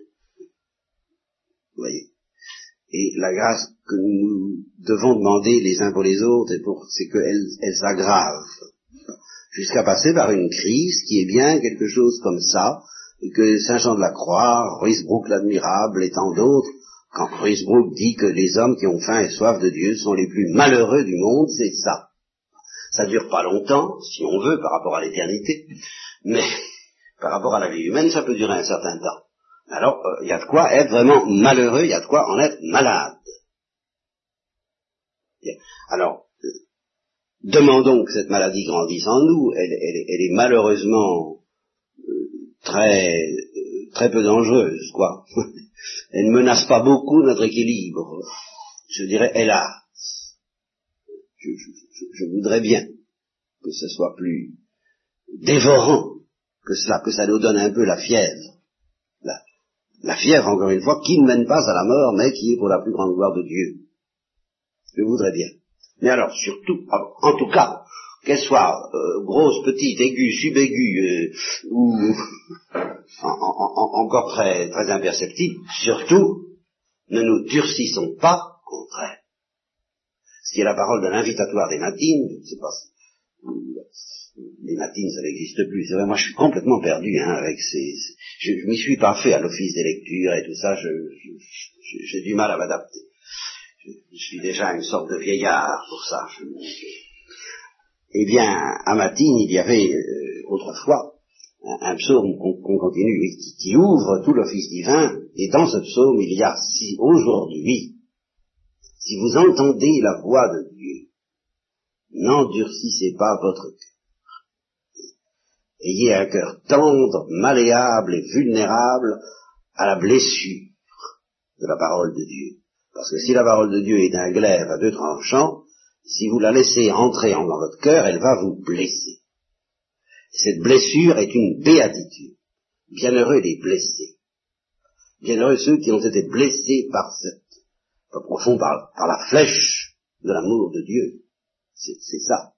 Vous voyez? Et la grâce que nous devons demander les uns pour les autres, c'est qu'elle elle s'aggrave, jusqu'à passer par une crise qui est bien quelque chose comme ça, et que Saint Jean de la Croix, Ruisbrook l'admirable et tant d'autres quand Ruisbrook dit que les hommes qui ont faim et soif de Dieu sont les plus malheureux du monde, c'est ça. Ça dure pas longtemps, si on veut, par rapport à l'éternité, mais par rapport à la vie humaine, ça peut durer un certain temps. Alors, il euh, y a de quoi être vraiment malheureux, il y a de quoi en être malade. Alors, euh, demandons que cette maladie grandisse en nous, elle, est malheureusement euh, très, très peu dangereuse, quoi. Elle ne menace pas beaucoup notre équilibre. Je dirais, hélas. Je, je, voudrais bien que ce soit plus dévorant que cela, que ça nous donne un peu la fièvre. La fièvre, encore une fois, qui ne mène pas à la mort, mais qui est pour la plus grande gloire de Dieu. Je voudrais bien. Mais alors, surtout, en tout cas, qu'elle soit euh, grosse, petite, aiguë, subaiguë, euh, ou encore très, très imperceptible, surtout, ne nous durcissons pas contre elle. Ce qui est la parole de l'invitatoire des matines, je ne sais pas si les matines, ça n'existe plus. C'est vrai, moi je suis complètement perdu hein, avec ces. je, ne m'y suis pas fait à l'office des lectures et tout ça. j'ai du mal à m'adapter. Je, suis déjà une sorte de vieillard pour ça. Eh bien, à Matine, il y avait euh, autrefois un, psaume qu'on continue, qui, ouvre tout l'office divin, et dans ce psaume, il y a, si aujourd'hui, si vous entendez la voix de Dieu, n'endurcissez pas votre cœur. Ayez un cœur tendre, malléable et vulnérable à la blessure de la parole de Dieu. Parce que si la parole de Dieu est un glaive à deux tranchants, si vous la laissez entrer dans votre cœur, elle va vous blesser. Cette blessure est une béatitude. Bienheureux les blessés. Bienheureux ceux qui ont été blessés par cette, pas profond, par, par la flèche de l'amour de Dieu. C'est ça.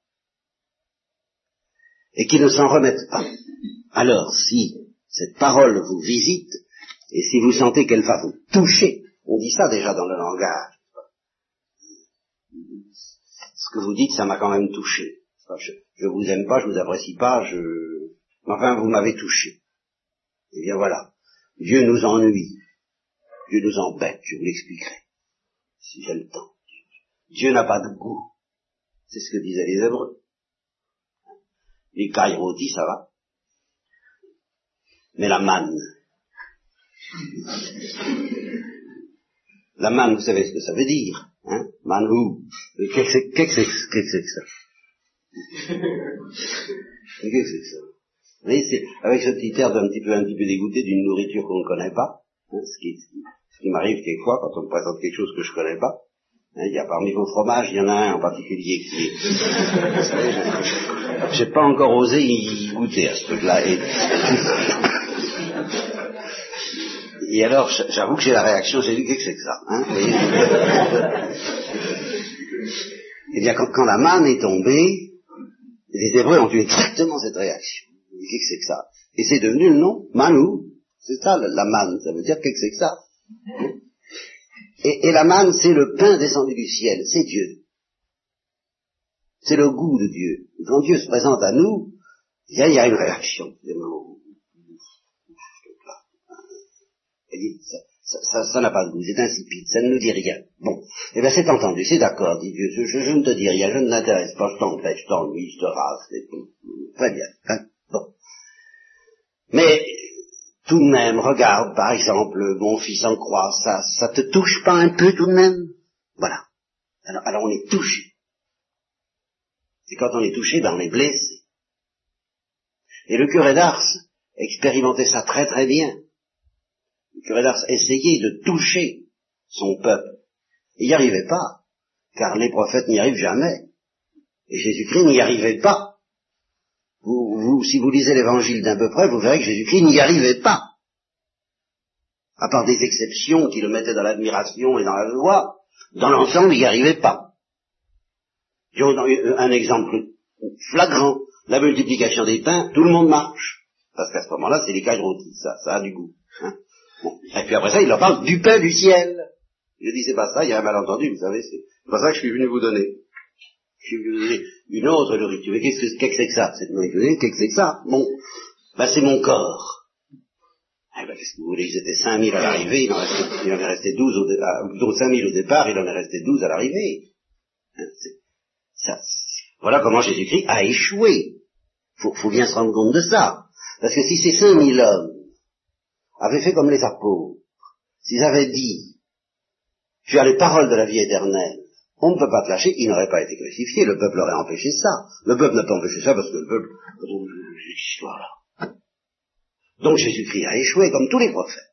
Et qui ne s'en remettent pas. Alors, si cette parole vous visite, et si vous sentez qu'elle va vous toucher, on dit ça déjà dans le langage, ce que vous dites, ça m'a quand même touché je, vous aime pas, je vous apprécie pas, je, enfin, vous m'avez touché. Eh bien voilà. Dieu nous ennuie. Dieu nous embête, je vous l'expliquerai. Si j'ai le temps. Dieu n'a pas de goût. C'est ce que disaient les Hébreux. Les cailles ça va. Mais la manne. La manne, vous savez ce que ça veut dire. Hein? Manhou. Qu'est-ce que c'est que ça? Qu'est-ce que c'est ça? Vous voyez, c'est avec ce petit air d'un petit peu, un petit peu dégoûté d'une nourriture qu'on ne connaît pas, hein, ce qui, m'arrive quelquefois quand on me présente quelque chose que je ne connais pas, Hein, il y a parmi vos fromages, il y en a un en particulier qui est... J'ai pas encore osé y goûter à ce truc-là. Et alors, j'avoue que j'ai la réaction, j'ai dit que c'est que ça hein Eh bien, quand, la manne est tombée, les Hébreux ont eu exactement cette réaction. Qu'est-ce que c'est que ça? Et c'est devenu le nom Manou. C'est ça, la manne. Ça veut dire qu'est-ce que c'est que ça? Et, et la manne, c'est le pain descendu du ciel, c'est Dieu. C'est le goût de Dieu. quand Dieu se présente à nous, il y a, une réaction. Ça n'a pas de goût, c'est insipide, ça ne nous dit rien. Bon, eh bien c'est entendu, c'est d'accord, dit Dieu, je, ne te dis rien, je ne m'intéresse pas, je t'embête, je t'ennuie, je te rase, c'est tout. Très bien. Hein bon. Mais tout de même, regarde, par exemple, mon fils en croix, ça, ça te touche pas un peu tout de même? Voilà. Alors, alors on est touché. Et quand on est touché, ben on est blessé. Et le curé d'Ars expérimentait ça très très bien. Le curé d'Ars essayait de toucher son peuple. Il n'y arrivait pas, car les prophètes n'y arrivent jamais. Et Jésus-Christ n'y arrivait pas. Vous, si vous lisez l'évangile d'un peu près, vous verrez que Jésus-Christ n'y arrivait pas. À part des exceptions qui le mettaient dans l'admiration et dans la joie, dans l'ensemble, il n'y arrivait pas. Un exemple flagrant, la multiplication des pains, tout le monde marche. Parce qu'à ce moment-là, c'est les cailles rôties, ça, ça a du goût. Hein. Et puis après ça, il leur parle du pain du ciel. Je dis, c'est pas ça, il y a un malentendu, vous savez, c'est pas ça que je suis venu vous donner. Je suis venu vous donner une autre nourriture. Mais qu'est-ce que c'est que ça, cette nourriture Qu'est-ce que c'est que ça? Bon, ben c'est mon corps. Eh ben, qu'est-ce que vous voulez? Ils étaient 5000 à l'arrivée, il, en est resté 12 au départ, plutôt 5000 au départ, il en est resté 12 à l'arrivée. Hein, voilà comment Jésus-Christ a échoué. Faut, faut bien se rendre compte de ça. Parce que si ces 5000 hommes avaient fait comme les apôtres, s'ils avaient dit, tu as les paroles de la vie éternelle, on ne peut pas te lâcher, il n'aurait pas été crucifié, le peuple aurait empêché ça. Le peuple n'a pas empêché ça parce que le peuple, histoire-là. Donc Jésus-Christ a échoué comme tous les prophètes.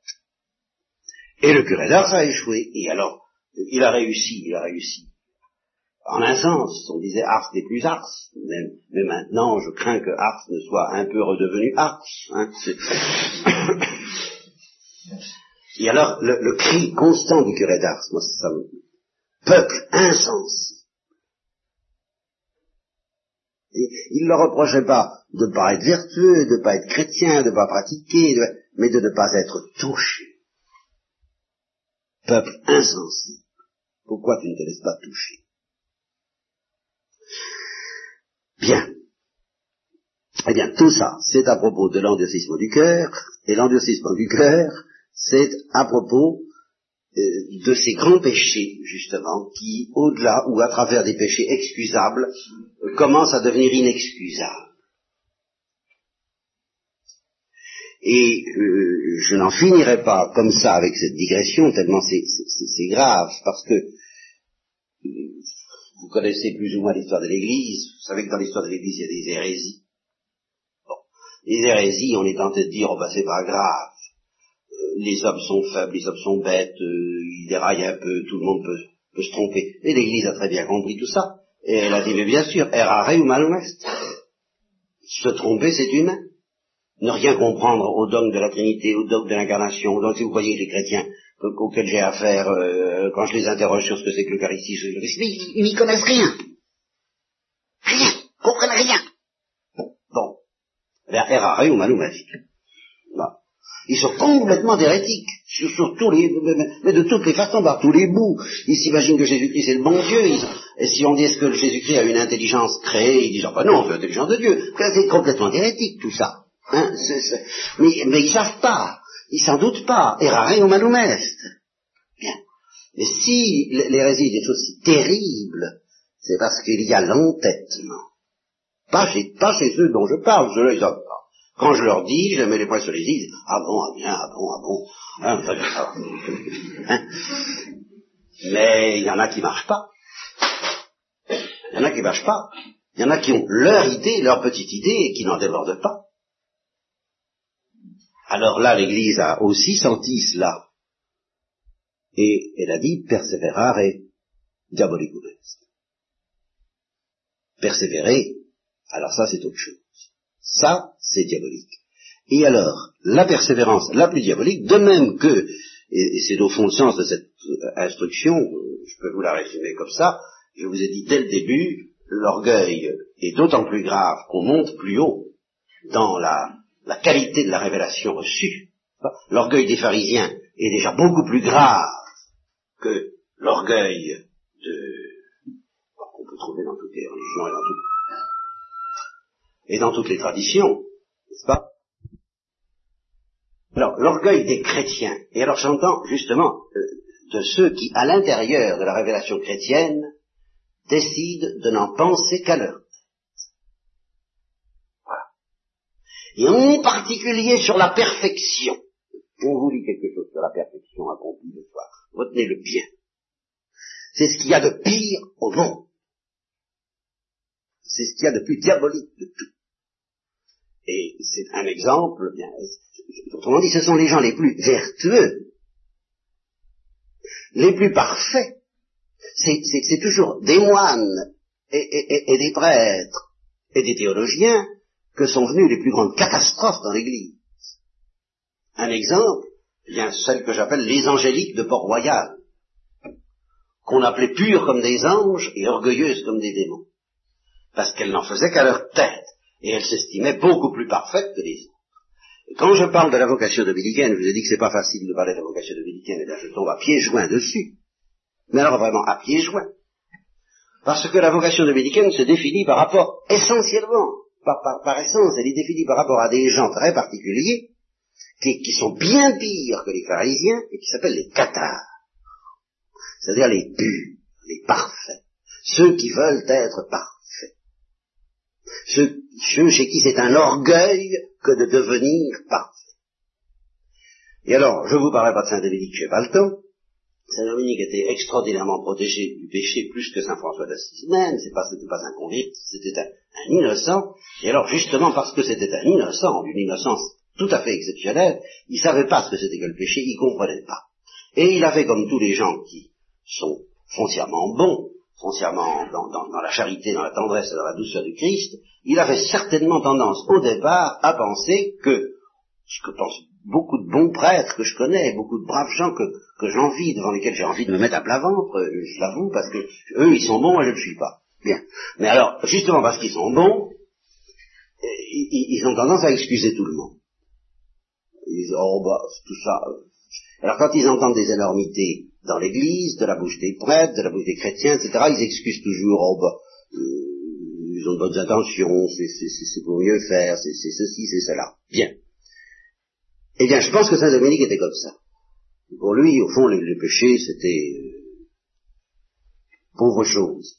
Et le curé d'Ars a échoué. Et alors, il a réussi, il a réussi. En un sens, on disait Ars n'est plus Ars, mais, maintenant je crains que Ars ne soit un peu redevenu Ars. Hein, et alors, le, cri constant du curé d'Ars, moi ça me, peuple insensé. il ne leur reprochait pas de ne pas être vertueux, de ne pas être chrétien, de ne pas pratiquer, mais de ne pas être touché. Peuple insensé. Pourquoi tu ne te laisses pas toucher? Bien. Eh bien, tout ça, c'est à propos de l'endurcissement du cœur, et l'endurcissement du cœur, c'est à propos euh, de ces grands péchés, justement, qui, au-delà ou à travers des péchés excusables, euh, commencent à devenir inexcusables. Et euh, je n'en finirai pas comme ça avec cette digression, tellement c'est grave, parce que vous connaissez plus ou moins l'histoire de l'Église, vous savez que dans l'histoire de l'Église, il y a des hérésies. Bon, les hérésies, on est tenté de dire, oh ben c'est pas grave, les hommes sont faibles, les hommes sont bêtes, euh, ils déraillent un peu, tout le monde peut, se tromper. Et l'Église a très bien compris tout ça. Et elle a dit, mais bien sûr, errare ou malhonnête. Se tromper, c'est humain. Ne rien comprendre au dogme de la Trinité, au dogme de l'incarnation. Donc si vous voyez les chrétiens auxquels j'ai affaire, euh, quand je les interroge sur ce que c'est que l'Eucharistie, ils n'y connaissent rien. Rien. Comprennent rien. Bon. Ben, errare ou malhonnête. Ils sont complètement hérétiques, sur, tous les, mais de toutes les façons, par tous les bouts. Ils s'imaginent que Jésus-Christ est le bon Dieu. et si on dit est-ce que Jésus-Christ a une intelligence créée, ils disent ah ben non, c'est l'intelligence de Dieu. C'est complètement hérétique tout ça. Hein, Mais, ils savent pas, ils s'en doutent pas. Errare ou malum Bien. Mais si l'hérésie est des choses si terribles, c'est parce qu'il y a l'entêtement. Pas chez, pas chez ceux dont je parle, ceux-là ils. Quand je leur dis, je mets les poings sur les îles, ah bon, ah bien, ah bon, ah bon, hein, hein. Mais il y en a qui marchent pas. Il y en a qui marchent pas. Il y en a qui ont leur idée, leur petite idée, et qui n'en débordent pas. Alors là, l'Église a aussi senti cela. Et elle a dit, persévérare. diabolique ou reste. Persévérer, alors ça c'est autre chose. Ça, c'est diabolique. Et alors, la persévérance la plus diabolique, de même que, et, c'est au fond le sens de cette euh, instruction, je peux vous la résumer comme ça, je vous ai dit dès le début, l'orgueil est d'autant plus grave qu'on monte plus haut dans la, qualité de la révélation reçue. L'orgueil des pharisiens est déjà beaucoup plus grave que l'orgueil de qu'on peut trouver dans toutes les religions et dans, et dans toutes les traditions, n'est-ce pas? Alors, l'orgueil des chrétiens, et alors j'entends justement euh, de ceux qui, à l'intérieur de la révélation chrétienne, décident de n'en penser qu'à leur. Voilà. Et en particulier sur la perfection. On vous lit quelque chose sur la perfection accomplie le soir. Retenez le bien. C'est ce qu'il y a de pire au monde. C'est ce qu'il y a de plus diabolique de tout. Et c'est un exemple, bien, autrement dit, ce sont les gens les plus vertueux, les plus parfaits. C'est toujours des moines et, des prêtres et des théologiens que sont venus les plus grandes catastrophes dans l'Église. Un exemple, bien celle que j'appelle les angéliques de Port-Royal, qu'on appelait pures comme des anges et orgueilleuses comme des démons, parce qu'elles n'en faisaient qu'à leur tête et elle s'estimait beaucoup plus parfaite que les autres. quand je parle de la vocation dominicaine, je vous ai dit que c'est pas facile de parler de la vocation dominicaine, et là je tombe à pieds joints dessus. Mais alors vraiment à pieds joints. Parce que la vocation dominicaine se définit par rapport, essentiellement, par, essence, elle est définie par rapport à des gens très particuliers, qui, qui sont bien pires que les pharisiens, et qui s'appellent les cathares. C'est-à-dire les purs, les parfaits. Ceux qui veulent être parfaits. Ceux chez qui c'est un orgueil que de devenir parfait. Et alors, je vous parlerai pas de Saint-Dominique, j'ai pas. Saint-Dominique était extraordinairement protégé du péché plus que Saint-François d'Assise même, c'est pas, c'était pas un convict, c'était un, innocent. Et alors, justement, parce que c'était un innocent, d'une innocence tout à fait exceptionnelle, il savait pas ce que c'était que le péché, il comprenait pas. Et il avait, comme tous les gens qui sont foncièrement bons, foncièrement dans, la charité, dans la tendresse et dans la douceur du Christ, il avait certainement tendance au départ à penser que, ce que pensent beaucoup de bons prêtres que je connais, beaucoup de braves gens que, que j'envie, devant lesquels j'ai envie de me mettre à plat ventre, euh, je l'avoue, parce que eux ils sont bons, moi je ne le suis pas. Bien. Mais alors, justement parce qu'ils sont bons, ils, ils, ont tendance à excuser tout le monde. Ils disent, oh bah, tout ça. Euh. Alors quand ils entendent des énormités, dans l'Église, de la bouche des prêtres, de la bouche des chrétiens, etc. Ils excusent toujours, oh bah, euh, ils ont de bonnes intentions, c'est pour mieux faire, c'est ceci, c'est cela. Bien. Eh bien, je pense que Saint Dominique était comme ça. Pour lui, au fond, le, péché, c'était euh, pauvre chose.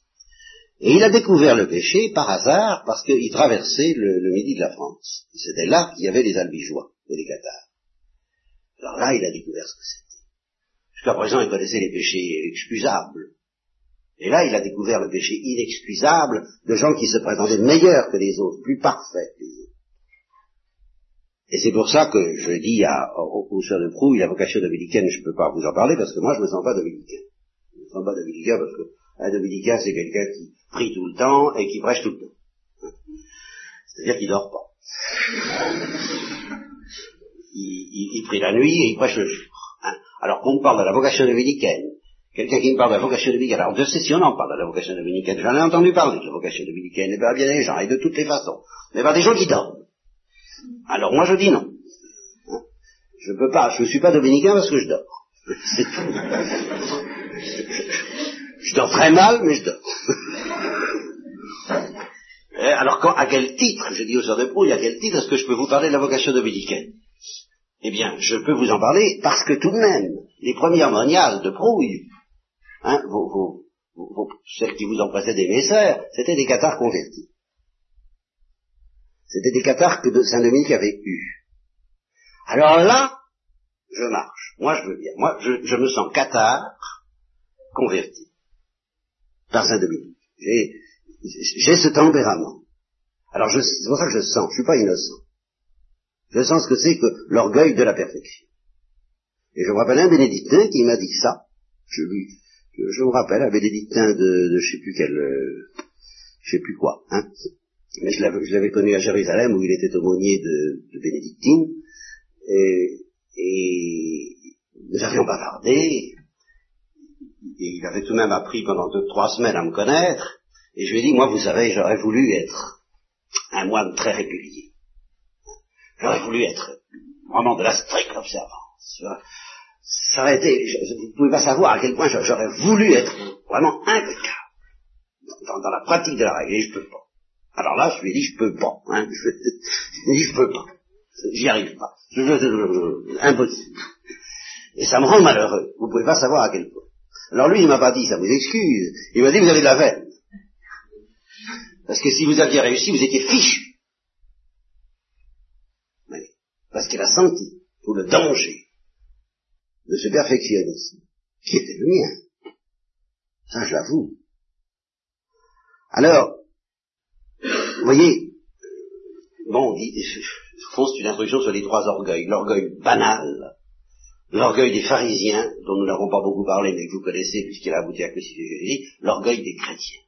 Et il a découvert le péché par hasard parce qu'il traversait le, midi de la France. C'était là qu'il y avait les albigeois et les cathares. Alors là, il a découvert ce que c'était. Jusqu'à présent, il connaissait les péchés excusables. Et là, il a découvert le péché inexcusable de gens qui se présentaient meilleurs que les autres, plus parfaits que les autres. Et c'est pour ça que je dis à, au, au de Prouille, la vocation dominicaine, je ne peux pas vous en parler parce que moi, je me sens pas dominicain. Je me sens pas dominicain parce que un dominicain, c'est quelqu'un qui prie tout le temps et qui prêche tout le temps. C'est-à-dire qu'il dort pas. Il, prie la nuit et il prêche le jour. Alors qu'on me parle de la vocation dominicaine, quelqu'un qui me parle de la vocation dominicaine, alors de sais si on en parle de la vocation dominicaine, j'en ai entendu parler de la vocation dominicaine, et bien, bien des gens, et de toutes les façons, mais pas des gens qui dorment. Alors moi je dis non. Je peux pas, je ne suis pas dominicain parce que je dors. C'est tout. Je, dors très mal, mais je dors. Alors à quel titre, je dis aux sœurs de Prouille, à quel titre est-ce que je peux vous parler de la vocation dominicaine? Eh bien, je peux vous en parler parce que tout de même, les premières moniales de Prouille, hein, celles qui vous ont précédé, mes sœurs, c'était des cathares convertis. C'était des cathares que Saint-Dominique avait eus. Alors là, je marche. Moi, je veux bien. Moi, je, me sens cathare converti par Saint-Dominique. J'ai ce tempérament. Alors, c'est pour ça que je sens. Je suis pas innocent. Je sens ce que c'est que l'orgueil de la perfection. Et je me rappelle un bénédictin qui m'a dit ça. Je lui, je, me rappelle, un bénédictin de, de je sais plus quel, euh, je sais plus quoi, hein. Mais je l'avais connu à Jérusalem où il était aumônier de, bénédictine, et, et nous avions bavardé, et il avait tout de même appris pendant deux, trois semaines à me connaître, et je lui ai dit, moi, vous savez, j'aurais voulu être un moine très régulier. J'aurais voulu être vraiment de la stricte observance. Ça aurait été, vous ne pouvez pas savoir à quel point j'aurais voulu être vraiment impeccable dans, la pratique de la règle, et je peux pas. Alors là, je lui ai dit, je peux pas. Hein, je, je je peux pas. J'y arrive pas. impossible. Et ça me rend malheureux. Vous ne pouvez pas savoir à quel point. Alors lui, il m'a pas dit, ça vous excuse. Il m'a dit, vous avez de la veine. Parce que si vous aviez réussi, vous étiez fichu. Parce qu'il a senti tout le danger de ce perfectionnisme, qui était le mien. Ça, je l'avoue. Alors, vous voyez, bon, je c'est une instruction sur les trois orgueils. L'orgueil banal, l'orgueil des pharisiens, dont nous n'avons pas beaucoup parlé, mais que vous connaissez puisqu'il a abouti à crucifier Jésus, l'orgueil des chrétiens.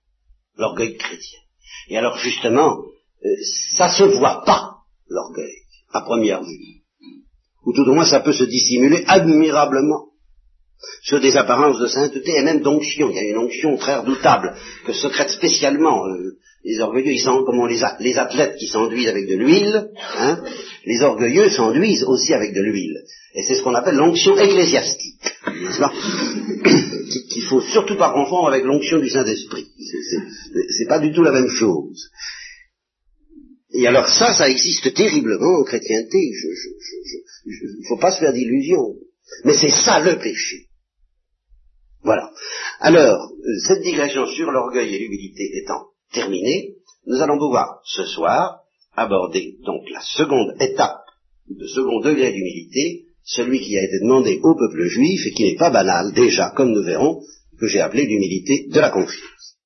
L'orgueil chrétien. Et alors justement, euh, ça se voit pas, l'orgueil, à première vue. Ou tout au moins ça peut se dissimuler admirablement sur des apparences de sainteté et même d'onction. Il y a une onction très redoutable que secrète spécialement euh, les orgueilleux. Ils sont comme les, les athlètes qui s'enduisent avec de l'huile. Hein, les orgueilleux s'enduisent aussi avec de l'huile. Et c'est ce qu'on appelle l'onction ecclésiastique. N'est-ce pas? Qu'il faut surtout pas confondre avec l'onction du Saint-Esprit. C'est pas du tout la même chose. Et alors ça, ça existe terriblement en chrétienté. Il ne faut pas se faire d'illusions. Mais c'est ça le péché. Voilà. Alors, cette digression sur l'orgueil et l'humilité étant terminée, nous allons pouvoir ce soir aborder donc la seconde étape, le second degré d'humilité, celui qui a été demandé au peuple juif et qui n'est pas banal déjà, comme nous verrons, que j'ai appelé l'humilité de la confiance.